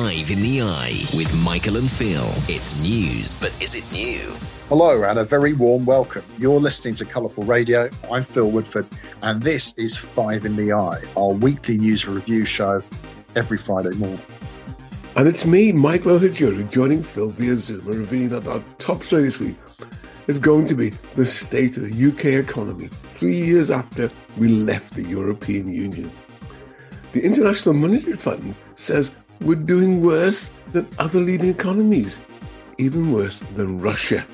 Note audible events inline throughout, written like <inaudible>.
Five in the Eye with Michael and Phil. It's news, but is it new? Hello, and a very warm welcome. You're listening to Colourful Radio. I'm Phil Woodford, and this is Five in the Eye, our weekly news review show every Friday morning. And it's me, Michael Ohajuru, joining Phil via Zoom and revealing that our top story this week is going to be the state of the UK economy three years after we left the European Union. The International Monetary Fund says we're doing worse than other leading economies, even worse than Russia.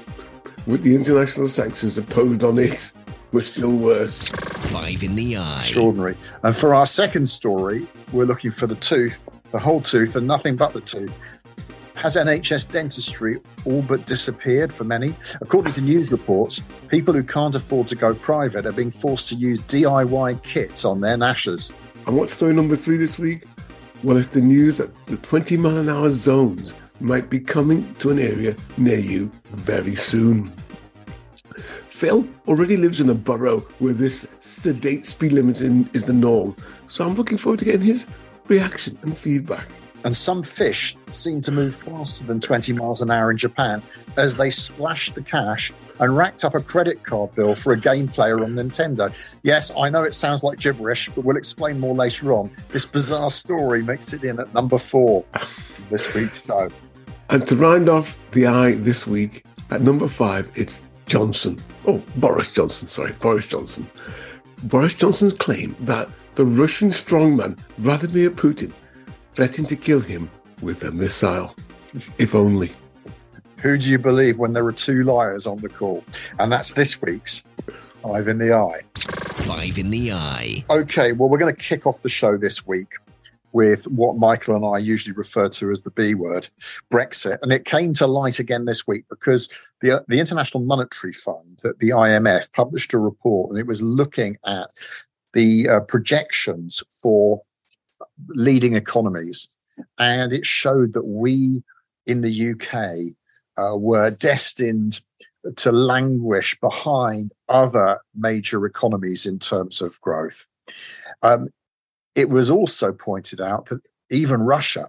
With the international sanctions imposed on it, we're still worse. Five in the Eye. Extraordinary. And for our second story, we're looking for the tooth, the whole tooth, and nothing but the tooth. Has NHS dentistry all but disappeared for many? According to news reports, people who can't afford to go private are being forced to use DIY kits on their gnashers. And what's story number three this week? Well, it's the news that the 20 mile an hour zones might be coming to an area near you very soon. Phil already lives in a borough where this sedate speed limit is the norm, so I'm looking forward to getting his reaction and feedback. And some fish seem to move faster than 20 miles an hour in Japan as they splashed the cash and racked up a credit card bill for a game player on Nintendo. Yes, I know it sounds like gibberish, but we'll explain more later on. This bizarre story makes it in at number four this week's show. And to round off the eye this week, at number five, it's Johnson. Oh, Boris Johnson, sorry, Boris Johnson. Boris Johnson's claim that the Russian strongman Vladimir Putin threatened to kill him with a missile. If only. Who do you believe when there are two liars on the call? And that's this week's Five in the Eye. Five in the Eye. Okay, well, we're going to kick off the show this week with what Michael and I usually refer to as the B word, Brexit. And it came to light again this week because the, the International Monetary Fund, the IMF, published a report and it was looking at the uh, projections for leading economies. And it showed that we in the UK uh, were destined to languish behind other major economies in terms of growth. Um, it was also pointed out that even Russia,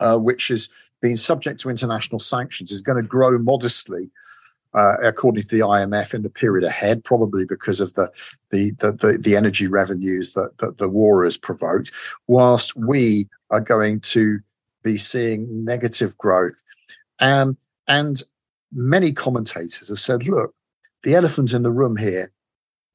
uh, which has been subject to international sanctions, is going to grow modestly uh, according to the IMF, in the period ahead, probably because of the the the, the, the energy revenues that, that the war has provoked, whilst we are going to be seeing negative growth. Um, and many commentators have said, look, the elephant in the room here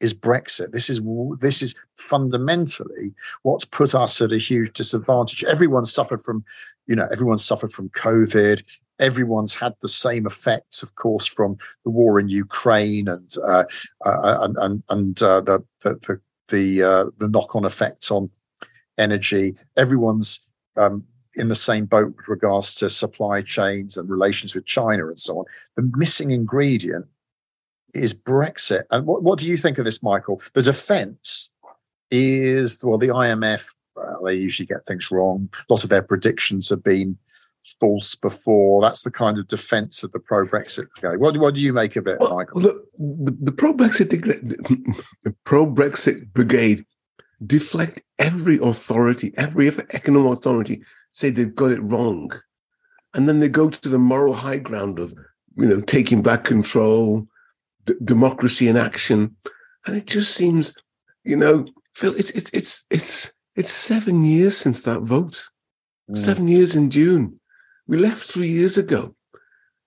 is Brexit. This is this is fundamentally what's put us at a huge disadvantage. Everyone's suffered from, you know, everyone's suffered from COVID everyone's had the same effects, of course, from the war in Ukraine and uh, uh, and and, and uh, the the the the, uh, knock-on effects on energy. Everyone's um, in the same boat with regards to supply chains and relations with China and so on. The missing ingredient is Brexit. And what, what do you think of this, Michael? The defence is well, the IMF. Well, they usually get things wrong. A lot of their predictions have been false before. That's the kind of defence of the pro Brexit brigade. What, what do you make of it, well, Michael? Look, the, the pro Brexit the pro Brexit brigade deflect every authority, every economic authority, say they've got it wrong, and then they go to the moral high ground of you know taking back control, d- democracy in action, and it just seems, you know, Phil, it's it's it's it's it's seven years since that vote. Mm. Seven years in June. We left three years ago,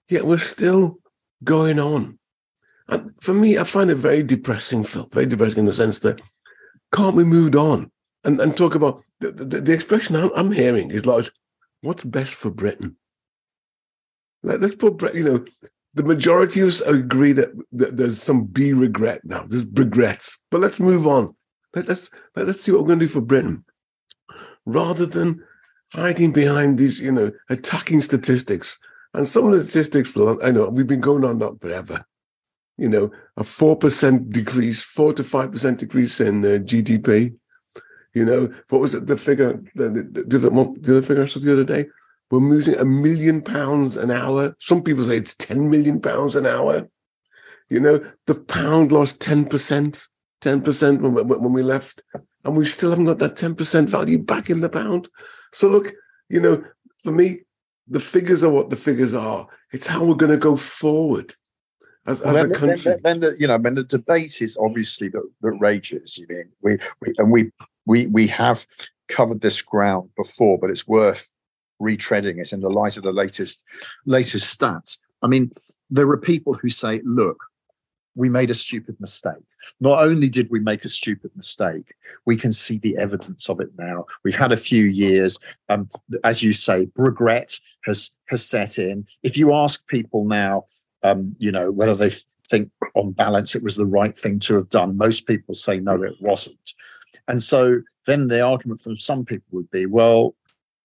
yet we're still going on. And for me, I find it very depressing, Phil, very depressing in the sense that can't we move on and, and talk about the, the, the expression I'm, I'm, hearing is like, what's best for Britain? Like, let's put, you know, the majority of us agree that, that there's some B regret now, there's regrets, but let's move on. Let, let's, let, let's see what we're going to do for Britain rather than hiding behind these, you know, attacking statistics. And some of the statistics, I know we've been going on that forever. You know, a 4% decrease, 4 to 5% decrease in uh, GDP. You know, what was it, the figure, the, the, the, the other figure I saw the other day? We're losing a million pounds an hour. Some people say it's 10 million pounds an hour. You know, the pound lost 10%, 10% when, when we left, and we still haven't got that 10% value back in the pound. So look, You know, for me, the figures are what the figures are. It's how we're going to go forward as, as then, a country. Then, then, the, you know, I mean, the debate is obviously that, that rages. You mean we, we and we we we have covered this ground before, but it's worth retreading it in the light of the latest latest stats. I mean, there are people who say, "Look, we made a stupid mistake. Not only did we make a stupid mistake, we can see the evidence of it now. We've had a few years, um, as you say, regret has has set in. If you ask people now, um, you know whether they think on balance it was the right thing to have done, most people say no, it wasn't. And so then the argument from some people would be, well,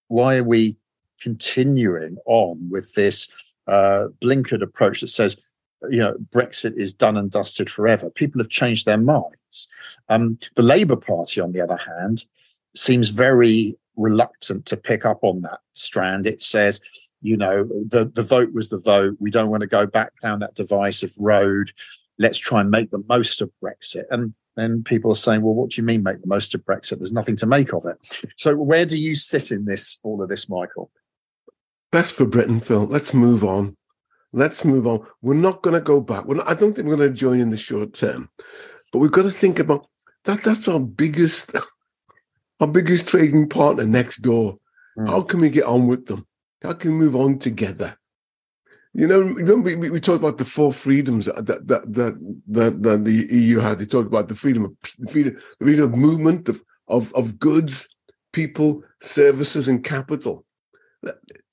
why are we continuing on with this uh, blinkered approach that says you know, Brexit is done and dusted forever. People have changed their minds. Um, the Labour Party, on the other hand, seems very reluctant to pick up on that strand. It says, you know, the, the vote was the vote. We don't want to go back down that divisive road. Let's try and make the most of Brexit. And then people are saying, well, what do you mean make the most of Brexit? There's nothing to make of it. So where do you sit in this, all of this, Michael? Best for Britain, Phil. Let's move on. Let's move on. We're not going to go back. Not, I don't think we're going to join in the short term, but we've got to think about that. That's our biggest, <laughs> our biggest trading partner next door. Mm. How can we get on with them? How can we move on together? You know, remember we, we talked about the four freedoms that that that, that, that the EU had. They talked about the freedom of freedom, the freedom of movement of, of of goods, people, services, and capital.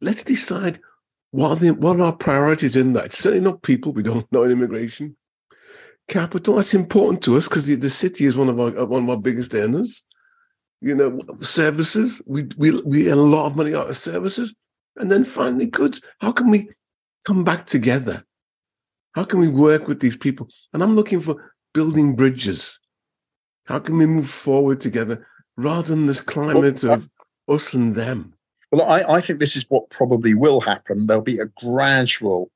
Let's decide what are, the, what are our priorities in that? It's certainly not people. We don't <laughs> know immigration. Capital, that's important to us because the, the city is one of our one of our biggest earners. You know, services, we, we, we earn a lot of money out of services. And then finally, goods. How can we come back together? How can we work with these people? And I'm looking for building bridges. How can we move forward together rather than this climate uh, of us and them? Well, I, I think this is what probably will happen. There'll be a gradual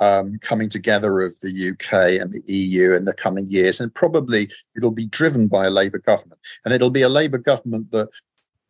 um, coming together of the UK and the EU in the coming years, and probably it'll be driven by a Labour government, and it'll be a Labour government that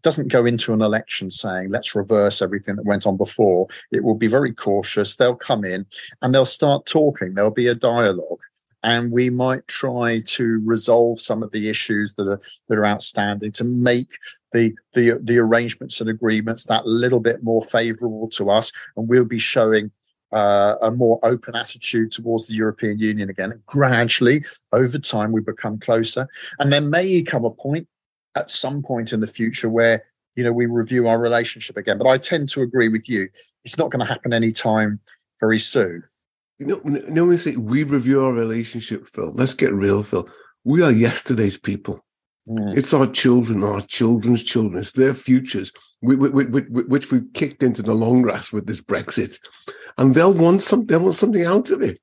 doesn't go into an election saying let's reverse everything that went on before. It will be very cautious. They'll come in and they'll start talking. There'll be a dialogue and we might try to resolve some of the issues that are that are outstanding to make the the the arrangements and agreements that little bit more favourable to us, and we'll be showing. Uh, a more open attitude towards the European Union again. And Gradually, over time, we become closer, and there may come a point at some point in the future where you know we review our relationship again. But I tend to agree with you; it's not going to happen anytime very soon. You know, you know, we say we review our relationship, Phil. Let's get real, Phil. We are yesterday's people. Mm. It's our children, our children's children. It's their futures, which we've kicked into the long grass with this Brexit, and they'll want something. They'll want something out of it.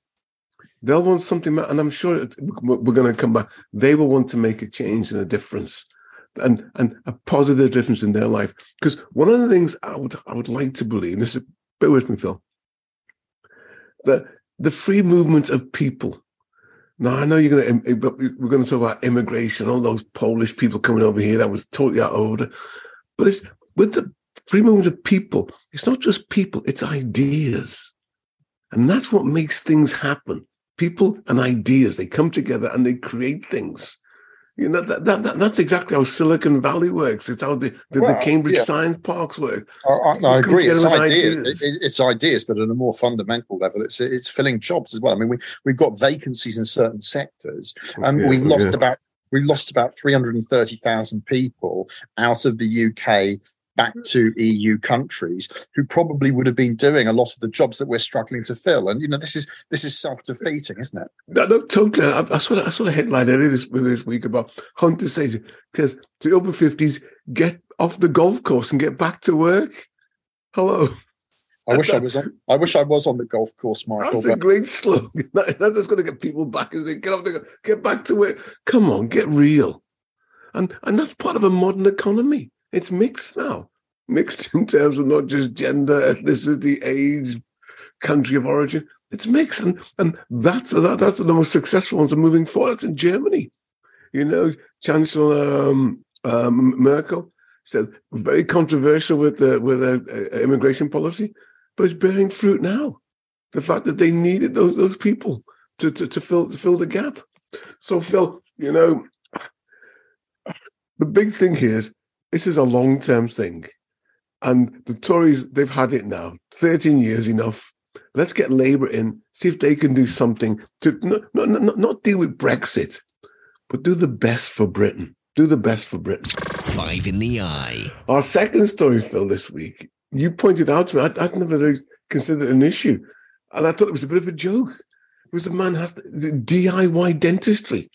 They'll want something, and I'm sure we're going to come back. They will want to make a change and a difference, and and a positive difference in their life. Because one of the things I would I would like to believe, and this is bear with me, Phil, that the free movement of people. Now I know you're going to we're going to talk about immigration, all those Polish people coming over here. That was totally out of order. But it's with the free movement of people. It's not just people; it's ideas, and that's what makes things happen. People and ideas they come together and they create things. You know that, that, that, that's exactly how Silicon Valley works. It's how the, the, well, the Cambridge yeah. Science Parks work. I, I, I agree. It's ideas. ideas. It, it's ideas, but at a more fundamental level, it's it's filling jobs as well. I mean, we we've got vacancies in certain sectors, oh, and yeah, we've oh, lost yeah. about we've lost about three hundred and thirty thousand people out of the UK back mm-hmm. to EU countries who probably would have been doing a lot of the jobs that we're struggling to fill. And you know, this is this is self defeating, isn't it? No, no, totally. I, I saw I saw a headline earlier this this week about Hunter says because to over fifties get off the golf course and get back to work. Hello. I wish I was on. I wish I was on the golf course, Michael. That's a great slogan. <laughs> That, that's just going to get people back. Is it? Get off the get back to work. Come on, get real. And and that's part of a modern economy. It's mixed now, mixed <laughs> in terms of not just gender, ethnicity, age, country of origin. It's mixed, and and that's that, that's the most successful ones are moving forward. That's in Germany, you know, Chancellor um, um, Merkel. said very controversial with the with uh, immigration policy, but it's bearing fruit now. The fact that they needed those those people to to, to fill to fill the gap. So Phil, you know, the big thing here is this is a long term thing, and the Tories they've had it now, thirteen years enough. Let's get Labour in, see if they can do something to not, not, not deal with Brexit, but do the best for Britain. Do the best for Britain. Five in the eye. Our second story, Phil, this week, you pointed out to me, I'd, I'd never really considered an issue. And I thought it was a bit of a joke. It was a man has DIY dentistry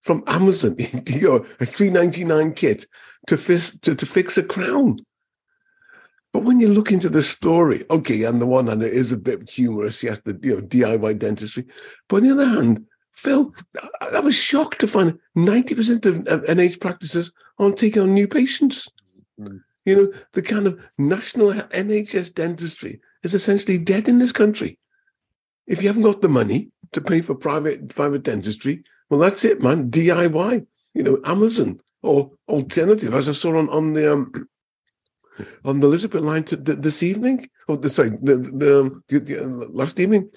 from Amazon, <laughs> you know, a 399 kit to fix, to, to fix a crown. But when you look into the story, okay, on the one hand, it is a bit humorous. Yes, the you know DIY dentistry, but on the other hand, Phil, I, I was shocked to find ninety percent of, of NH practices aren't taking on new patients. Mm. You know, the kind of national NHS dentistry is essentially dead in this country. If you haven't got the money to pay for private private dentistry, well, that's it, man. DIY, you know, Amazon or alternative, as I saw on on the um, <clears throat> on the Elizabeth line to, the, this evening, or the, sorry, the, the, um, the, the, uh, last evening,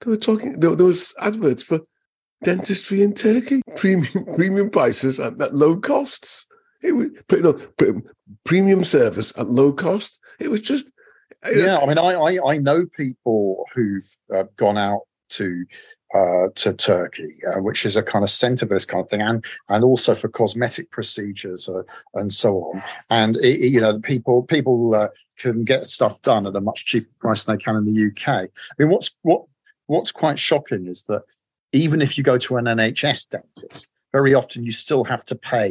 they were talking. There, there, was adverts for dentistry in Turkey, <laughs> premium premium prices at, at low costs. It was no, premium service at low cost. It was just uh, yeah. I mean, I I, I know people who've uh, gone out to uh, to Turkey, uh, which is a kind of centre for this kind of thing, and and also for cosmetic procedures uh, and so on. And it, you know, people people uh, can get stuff done at a much cheaper price than they can in the UK. I mean, what's what what's quite shocking is that even if you go to an NHS dentist, very often you still have to pay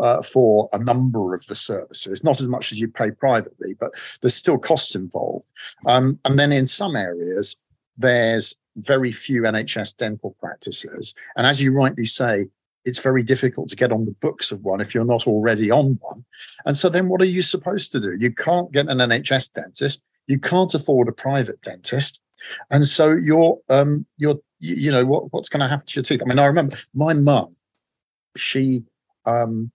uh, for a number of the services, not as much as you pay privately, but there's still costs involved. Um, and then in some areas, there's very few NHS dental practices. And as you rightly say, it's very difficult to get on the books of one if you're not already on one. And so then what are you supposed to do? You can't get an NHS dentist. You can't afford a private dentist. And so you're, um, you're, you know, what, what's going to happen to your teeth? I mean, I remember my mum, she, um,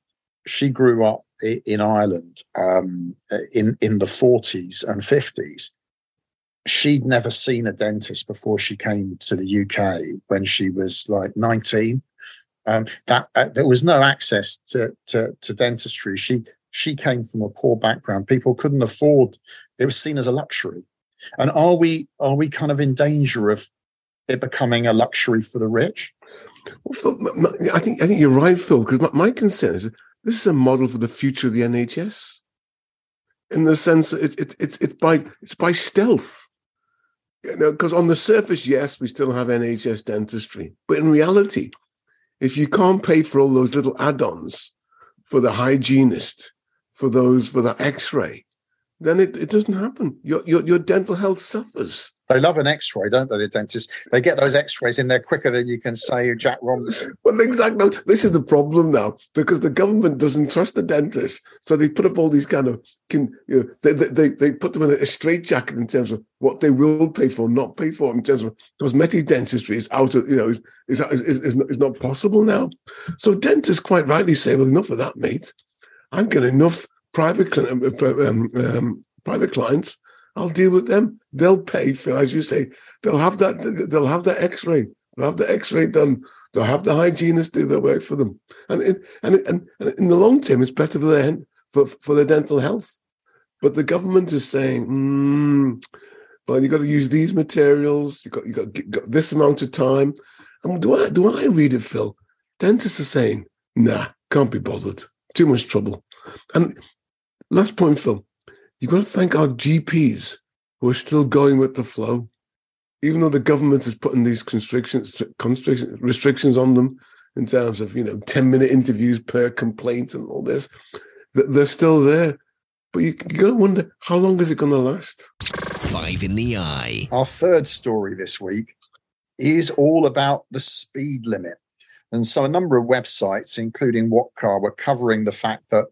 she grew up in Ireland um, in in the 40s and 50s, she'd never seen a dentist before she came to the UK when she was like 19. Um, that uh, there was no access to, to, to dentistry. She she came from a poor background. People couldn't afford. It was seen as a luxury. And are we are we kind of in danger of it becoming a luxury for the rich? Well, Phil, I think I think you're right, Phil. Because my, my concern is this is a model for the future of the NHS, in the sense that it, it, it, it's by it's by stealth because on the surface, yes, we still have NHS dentistry, but in reality, if you can't pay for all those little add-ons for the hygienist, for those for the X-ray, then it, it doesn't happen. Your, your your dental health suffers. They love an X-ray, don't they? The dentists. They get those X-rays in there quicker than you can say Jack Robinson. well, exactly. This is the problem now because the government doesn't trust the dentist, so they put up all these kind of can you know they they they put them in a straitjacket in terms of what they will pay for, not pay for in terms of cosmetic dentistry is out of you know is is is, is, not, possible now. So dentists quite rightly say, well, enough of that, mate. I'm getting enough private um, um, private clients I'll deal with them. They'll pay for, as you say, they'll have that. They'll have the X-ray. They'll have the X-ray done. They'll have the hygienist do their work for them. And it, and, it, and, and in the long term, it's better for their for for their dental health. But the government is saying, mm, well, you've got to use these materials. You got you got, got this amount of time. And do I do I read it, Phil? Dentists are saying, nah, can't be bothered. Too much trouble. And last point, Phil you've got to thank our GPs who are still going with the flow. Even though the government is putting these constrictions, constrictions restrictions on them in terms of, you know, 10 minute interviews per complaint and all this, they're still there. But you, you got to wonder how long is it going to last? Five in the eye. Our third story this week is all about the speed limit. And so a number of websites, including What Car, were covering the fact that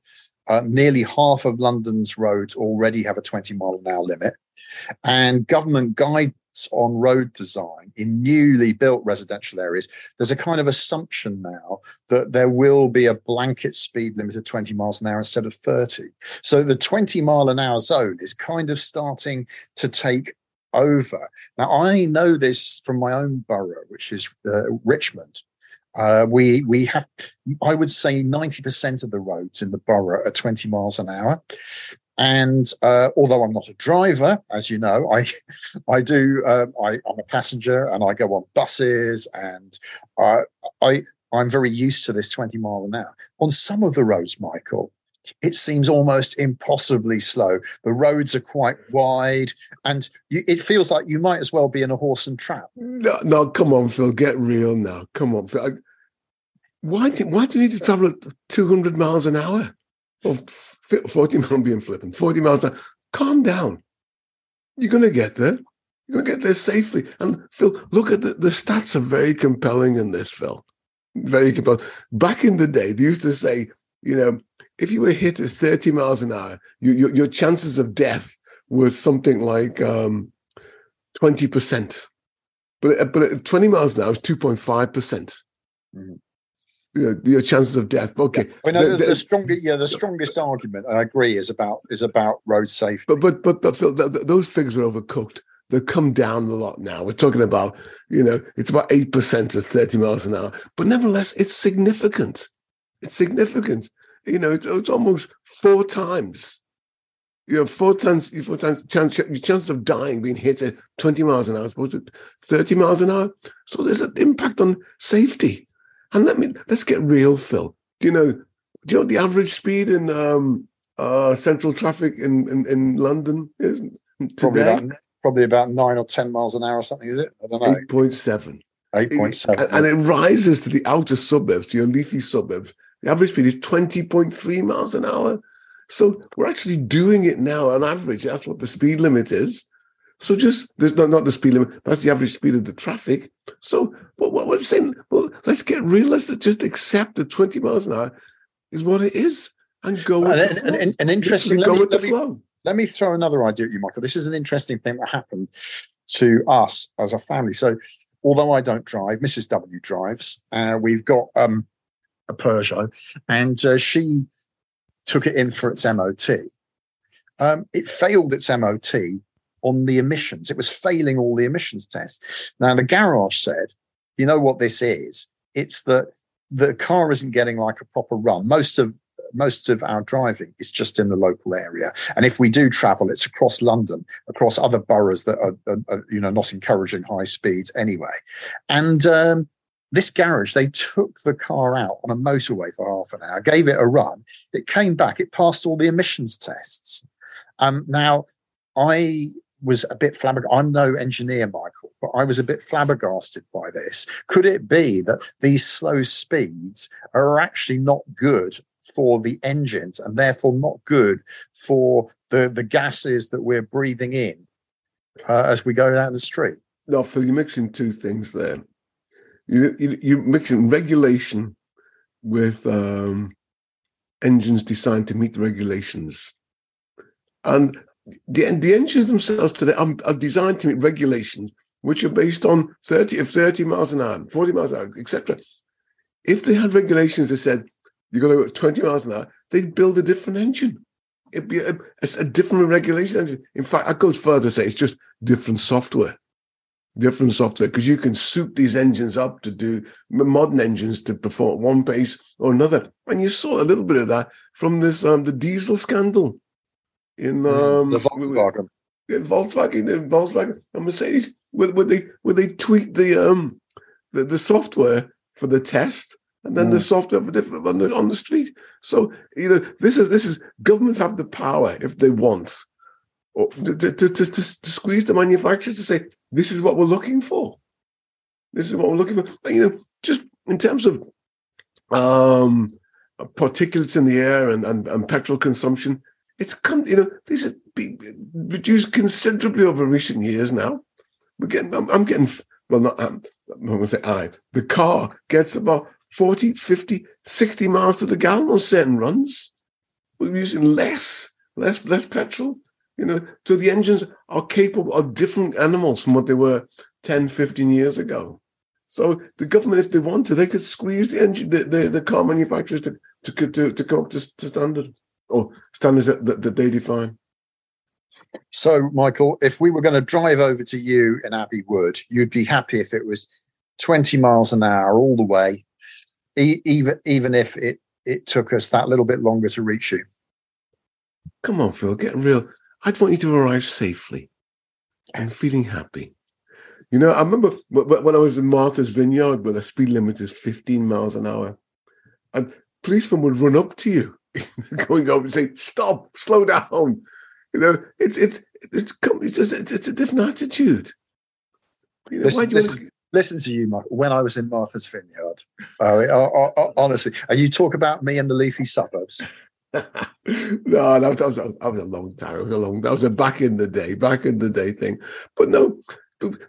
uh, nearly half of London's roads already have a 20 mile an hour limit. And government guide on road design in newly built residential areas, there's a kind of assumption now that there will be a blanket speed limit of 20 miles an hour instead of 30. So the 20 mile an hour zone is kind of starting to take over. Now, I know this from my own borough, which is uh, Richmond. Uh, we we have, I would say, ninety percent of the roads in the borough are twenty miles an hour. And uh, although I'm not a driver, as you know, I <laughs> I do uh, I, am a passenger and I go on buses and I I I'm very used to this 20 mile an hour. On some of the roads, Michael, it seems almost impossibly slow. The roads are quite wide, and you, it feels like you might as well be in a horse and trap. No, no, come on, Phil, get real now. Come on, Phil. Why do, why do you need to travel at 200 miles an hour? Or 40 <laughs> miles being flipping, 40 miles an hour. Calm down. You're going to get there. You're going to get there safely. And Phil, look at the, the stats are very compelling in this, Phil. Very compelling. Back in the day, they used to say, you know, if you were hit at 30 miles an hour, you, your, your chances of death was something like um, 20%. But, but at 20 miles an hour is 2.5%. percent mm-hmm. You know, your chances of death. Okay. Yeah. I know the, the, the, strongest, yeah, the strongest argument I agree is about is about road safety. But but but but Phil, those figures are overcooked. They've come down a lot now. We're talking about, you know, it's about eight percent at 30 miles an hour. But nevertheless, it's significant. It's significant you know, it's, it's almost four times. You know, four times, four times chance, your chance of dying being hit at 20 miles an hour, suppose it 30 miles an hour. So there's an impact on safety. And let me let's get real, Phil. Do you know, do you know the average speed in um, uh, central traffic in, in, in London is today? Probably about, probably about nine or 10 miles an hour or something, is it? I don't know. 8.7. 8.7. And, and it rises to the outer suburbs, to your leafy suburbs, the average speed is 20.3 miles an hour. So we're actually doing it now on average. That's what the speed limit is. So just there's not, not the speed limit, that's the average speed of the traffic. So what, what we're saying, well, let's get realistic. Just accept that 20 miles an hour is what it is and go with and, and, interesting. Go me, with the me, flow. Let me throw another idea at you, Michael. This is an interesting thing that happened to us as a family. So although I don't drive, Mrs. W drives. Uh, we've got um, a Peugeot, and uh, she took it in for its MOT. Um, it failed its MOT on the emissions. It was failing all the emissions tests. Now, the garage said, you know what this is? It's that the car isn't getting like a proper run. Most of most of our driving is just in the local area, and if we do travel, it's across London, across other boroughs that are, are, are you know not encouraging high speeds anyway. And um, this garage, they took the car out on a motorway for half an hour, gave it a run. It came back, it passed all the emissions tests. Um, now, I was a bit flabbergasted. I'm no engineer, Michael, but I was a bit flabbergasted by this. Could it be that these slow speeds are actually not good for the engines and therefore not good for the, the gases that we're breathing in uh, as we go down the street? No, Phil, you're mixing two things there you, you you're mixing regulation with um, engines designed to meet regulations, and the the engines themselves today are, are designed to meet regulations which are based on 30 of 30 miles an hour, 40 miles an hour, etc. If they had regulations that said you're going to go at 20 miles an hour, they'd build a different engine. It'd be a, a different regulation engine. In fact, I go further say it's just different software different software because you can suit these engines up to do modern engines to perform one pace or another. And you saw a little bit of that from this um, the diesel scandal in mm, um, the Volkswagen. Volkswagen, Volkswagen and Mercedes, where, where they where they tweak the um the, the software for the test and then mm. the software for different on the on the street. So you know this is this is governments have the power if they want to, to, to, to, to squeeze the manufacturers to say this is what we're looking for. This is what we're looking for. But, you know, just in terms of um, particulates in the air and, and, and petrol consumption, it's come, you know, these have been reduced considerably over recent years now. We're getting, I'm, I'm getting, well, not, I'm, I'm going to say I, the car gets about 40, 50, 60 miles to the gallon on certain runs. We're using less, less, less petrol. You know, so the engines are capable of different animals from what they were 10, 15 years ago. So the government, if they wanted, they could squeeze the engine, the, the, the car manufacturers to to to, to come up to, to standard or standards that, that, that they define. So, Michael, if we were going to drive over to you in Abbey Wood, you'd be happy if it was 20 miles an hour all the way, e- even even if it it took us that little bit longer to reach you. Come on, Phil, getting real. I'd want you to arrive safely and feeling happy. You know, I remember when I was in Martha's Vineyard, where the speed limit is 15 miles an hour, and policemen would run up to you, <laughs> going over and say, "Stop! Slow down!" You know, it's it's it's it's, just, it's, it's a different attitude. You know, listen, listen, wanna... listen, to you, Michael. When I was in Martha's Vineyard, uh, honestly, and you talk about me and the leafy suburbs. <laughs> no, that was, that, was, a long time. It was a long. That was a back in the day, back in the day thing. But no,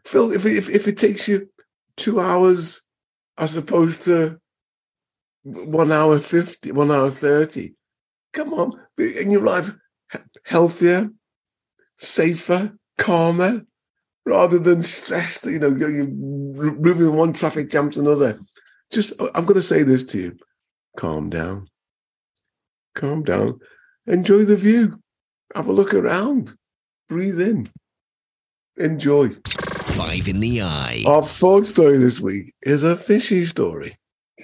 Phil, if if if it takes you two hours as opposed to one hour fifty, one hour thirty, come on, in your life, healthier, safer, calmer, rather than stressed. You know, you're moving one traffic jam to another. Just, I'm going to say this to you: calm down, calm down, enjoy the view, have a look around, breathe in, enjoy. Five in the eye. Our fourth story this week is a fishy story.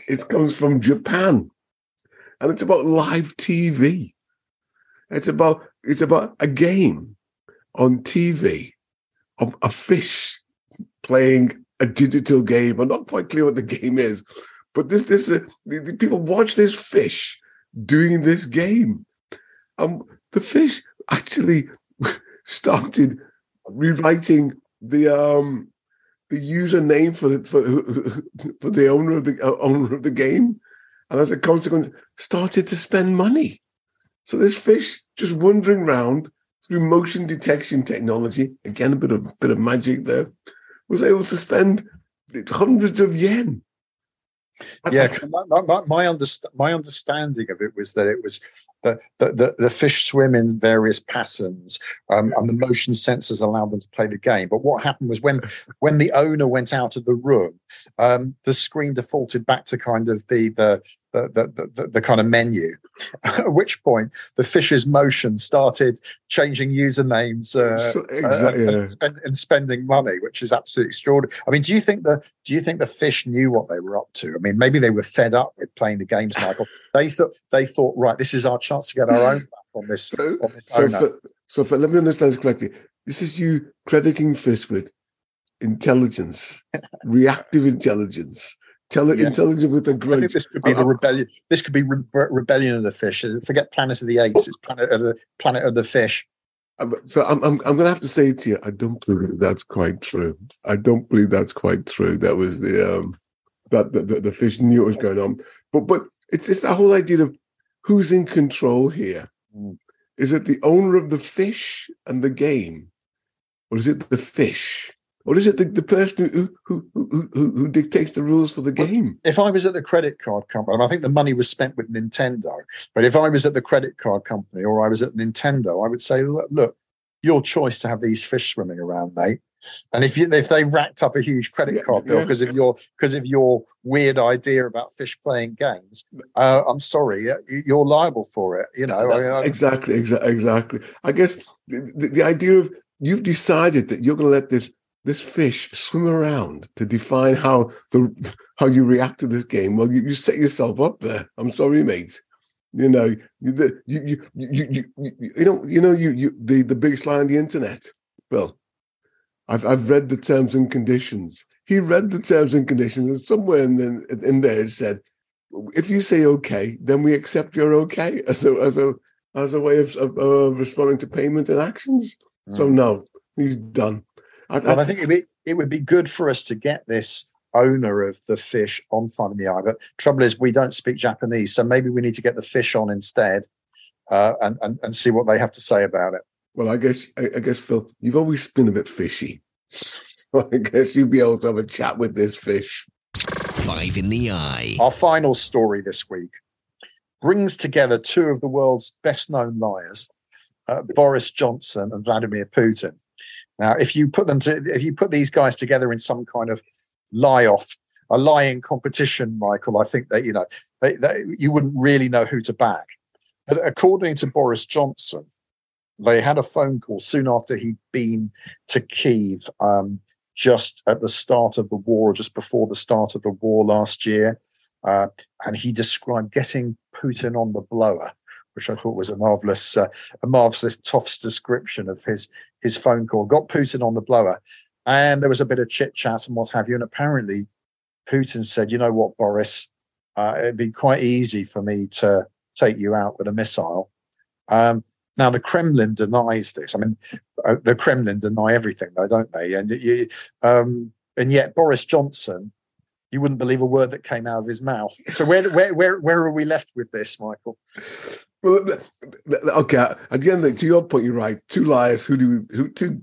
It comes from Japan, and it's about live TV. It's about it's about a game on TV of a fish playing a digital game. I'm not quite clear what the game is, but this this uh, people watch this fish doing this game. Um, the fish actually <laughs> started rewriting the um the username for the for, <laughs> for the owner of the uh, owner of the game, and as a consequence, started to spend money. So this fish just wandering around through motion detection technology, again a bit of bit of magic there, was able to spend hundreds of yen yeah, my, my, my, underst- my, understanding of it was that it was the, the, the, the fish swim in various patterns um, and the motion sensors allowed them to play the game. But what happened was when when the owner went out of the room, um, the screen defaulted back to kind of the the the, the, the, the kind of menu. <laughs> At which point, the fish's motion started changing usernames uh, exactly, uh, and, spend, and, spending money, which is absolutely extraordinary. I mean, do you think the do you think the fish knew what they were up to? I mean, maybe they were fed up with playing the games, Michael. they thought they thought, right, this is our chance to get our own on this. So, on this so, for, so for, let me understand this correctly. This is you crediting fish with intelligence, <laughs> reactive intelligence Tele- yeah. Intelligent with a grudge. I think this could be the rebellion. This could be re- rebellion of the fish. Forget Planet of the Apes. It's Planet of the Planet of the Fish. So I'm, I'm, I'm going to have to say to you, I don't believe that's quite true. I don't believe that's quite true. That was the um, that the, the, the fish knew what was going on. But but it's it's that whole idea of who's in control here. Mm. Is it the owner of the fish and the game, or is it the fish? Or is it the, the person who, who, who, who, dictates the rules for the game? If I was at the credit card company, I think the money was spent with Nintendo, but if I was at the credit card company or I was at Nintendo, I would say, look, look your choice to have these fish swimming around, mate. And if you if they racked up a huge credit card bill because yeah. of your because of your weird idea about fish playing games, uh, I'm sorry, you're liable for it. You know, I mean, exactly, exactly, exactly. I guess the, the, the idea of you've decided that you're going to let this this fish swim around to define how the how you react to this game. Well, you, you set yourself up there. I'm sorry, mate. You know, you the, you, you you you you you know you know you you the the biggest lie on the internet. Well, I've I've read the terms and conditions. He read the terms and conditions, and somewhere in the, in there it said, if you say okay, then we accept you're okay <laughs> as a as a as a way of, of, of responding to payment and actions. Mm. So no, he's done. I, well, I, think it'd be, it would be good for us to get this owner of the fish on Five in the Eye. But trouble is, we don't speak Japanese, so maybe we need to get the fish on instead, uh, and, and and see what they have to say about it. Well, I guess I, I guess Phil, you've always been a bit fishy. <laughs> So I guess you'd be able to have a chat with this fish. Five in the Eye. Our final story this week brings together two of the world's best known liars uh, Boris Johnson and Vladimir Putin. Now, if you put them to, if you put these guys together in some kind of lie off, a lying competition, Michael, I think that you know they, they, you wouldn't really know who to back. But according to Boris Johnson, they had a phone call soon after he'd been to Kiev, um, just at the start of the war, just before the start of the war last year, uh, and he described getting Putin on the blower which I thought was a marvelous, uh, a marvelous Toff's description of his his phone call. Got Putin on the blower, and there was a bit of chit chat and what have you. And apparently, Putin said, "You know what, Boris? Uh, it'd be quite easy for me to take you out with a missile." Um, now the Kremlin denies this. I mean, uh, the Kremlin deny everything, though, don't they? And you, um, and yet Boris Johnson you wouldn't believe a word that came out of his mouth. So where where where where are we left with this, Michael? Well, okay. At the end, of, to your point, you're right. Two liars. Who do who? Two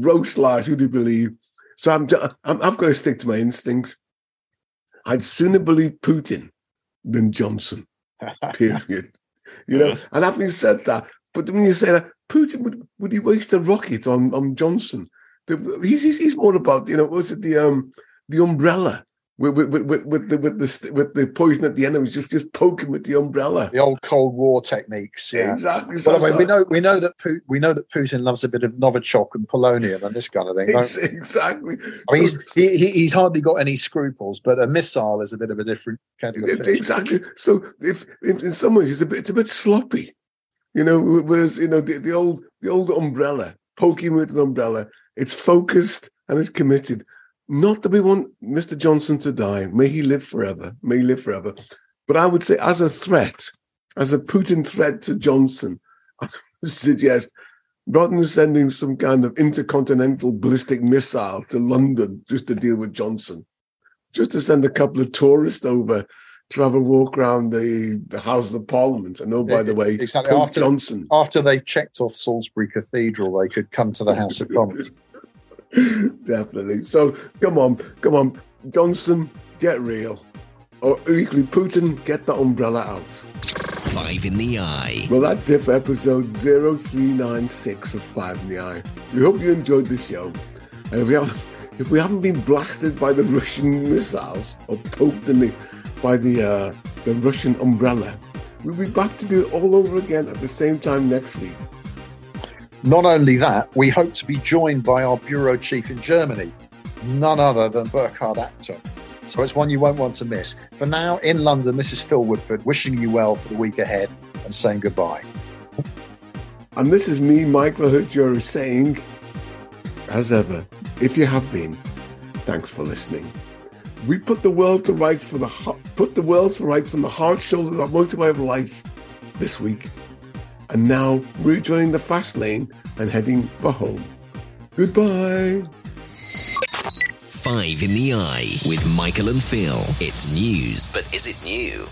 gross liars. Who do you believe? So I'm, I'm I've got to stick to my instincts. I'd sooner believe Putin than Johnson. Period. <laughs> you know. And having said that, but when you say that, Putin would would he waste a rocket on on Johnson? He's he's, he's more about you know was it the um the umbrella with with with, with the with the with the poison at the end. It was just just poking with the umbrella. The old Cold War techniques. Yeah. Exactly. By the way, we know we know that Putin, we know that Putin loves a bit of Novichok and polonium and this kind of thing. exactly. I mean, so, he's he, he's hardly got any scruples, but a missile is a bit of a different kettle of fish. Exactly. So if, if in some ways it's a bit it's a bit sloppy, you know. Whereas you know the, the old the old umbrella poking with an umbrella, it's focused and it's committed. Not that we want Mr. Johnson to die. May he live forever. May he live forever. But I would say, as a threat, as a Putin threat to Johnson, <laughs> I suggest rather than sending some kind of intercontinental ballistic missile to London just to deal with Johnson, just to send a couple of tourists over to have a walk around the, the House of Parliament. And oh, by the way, exactly. Pope after, Johnson. After they've checked off Salisbury Cathedral, they could come to the House of Commons. <laughs> <laughs> Definitely. So come on, come on, Johnson, get real. Or equally, Putin, get the umbrella out. Five in the Eye. Well, that's it for episode 0396 of Five in the Eye. We hope you enjoyed the show. And if we, have, if we haven't been blasted by the Russian missiles or poked in the, by the, uh, the Russian umbrella, we'll be back to do it all over again at the same time next week. Not only that, we hope to be joined by our bureau chief in Germany, none other than Burkhard Acton. So it's one you won't want to miss. For now, in London, this is Phil Woodford wishing you well for the week ahead and saying goodbye. And this is me, Michael Ohajuru, saying, as ever, if you have been, thanks for listening. We put the world to rights for the put the world to rights on the hard shoulders of motorway of life this week and now rejoining the fast lane and heading for home. Goodbye. Five in the Eye with Michael and Phil. It's news, but is it new?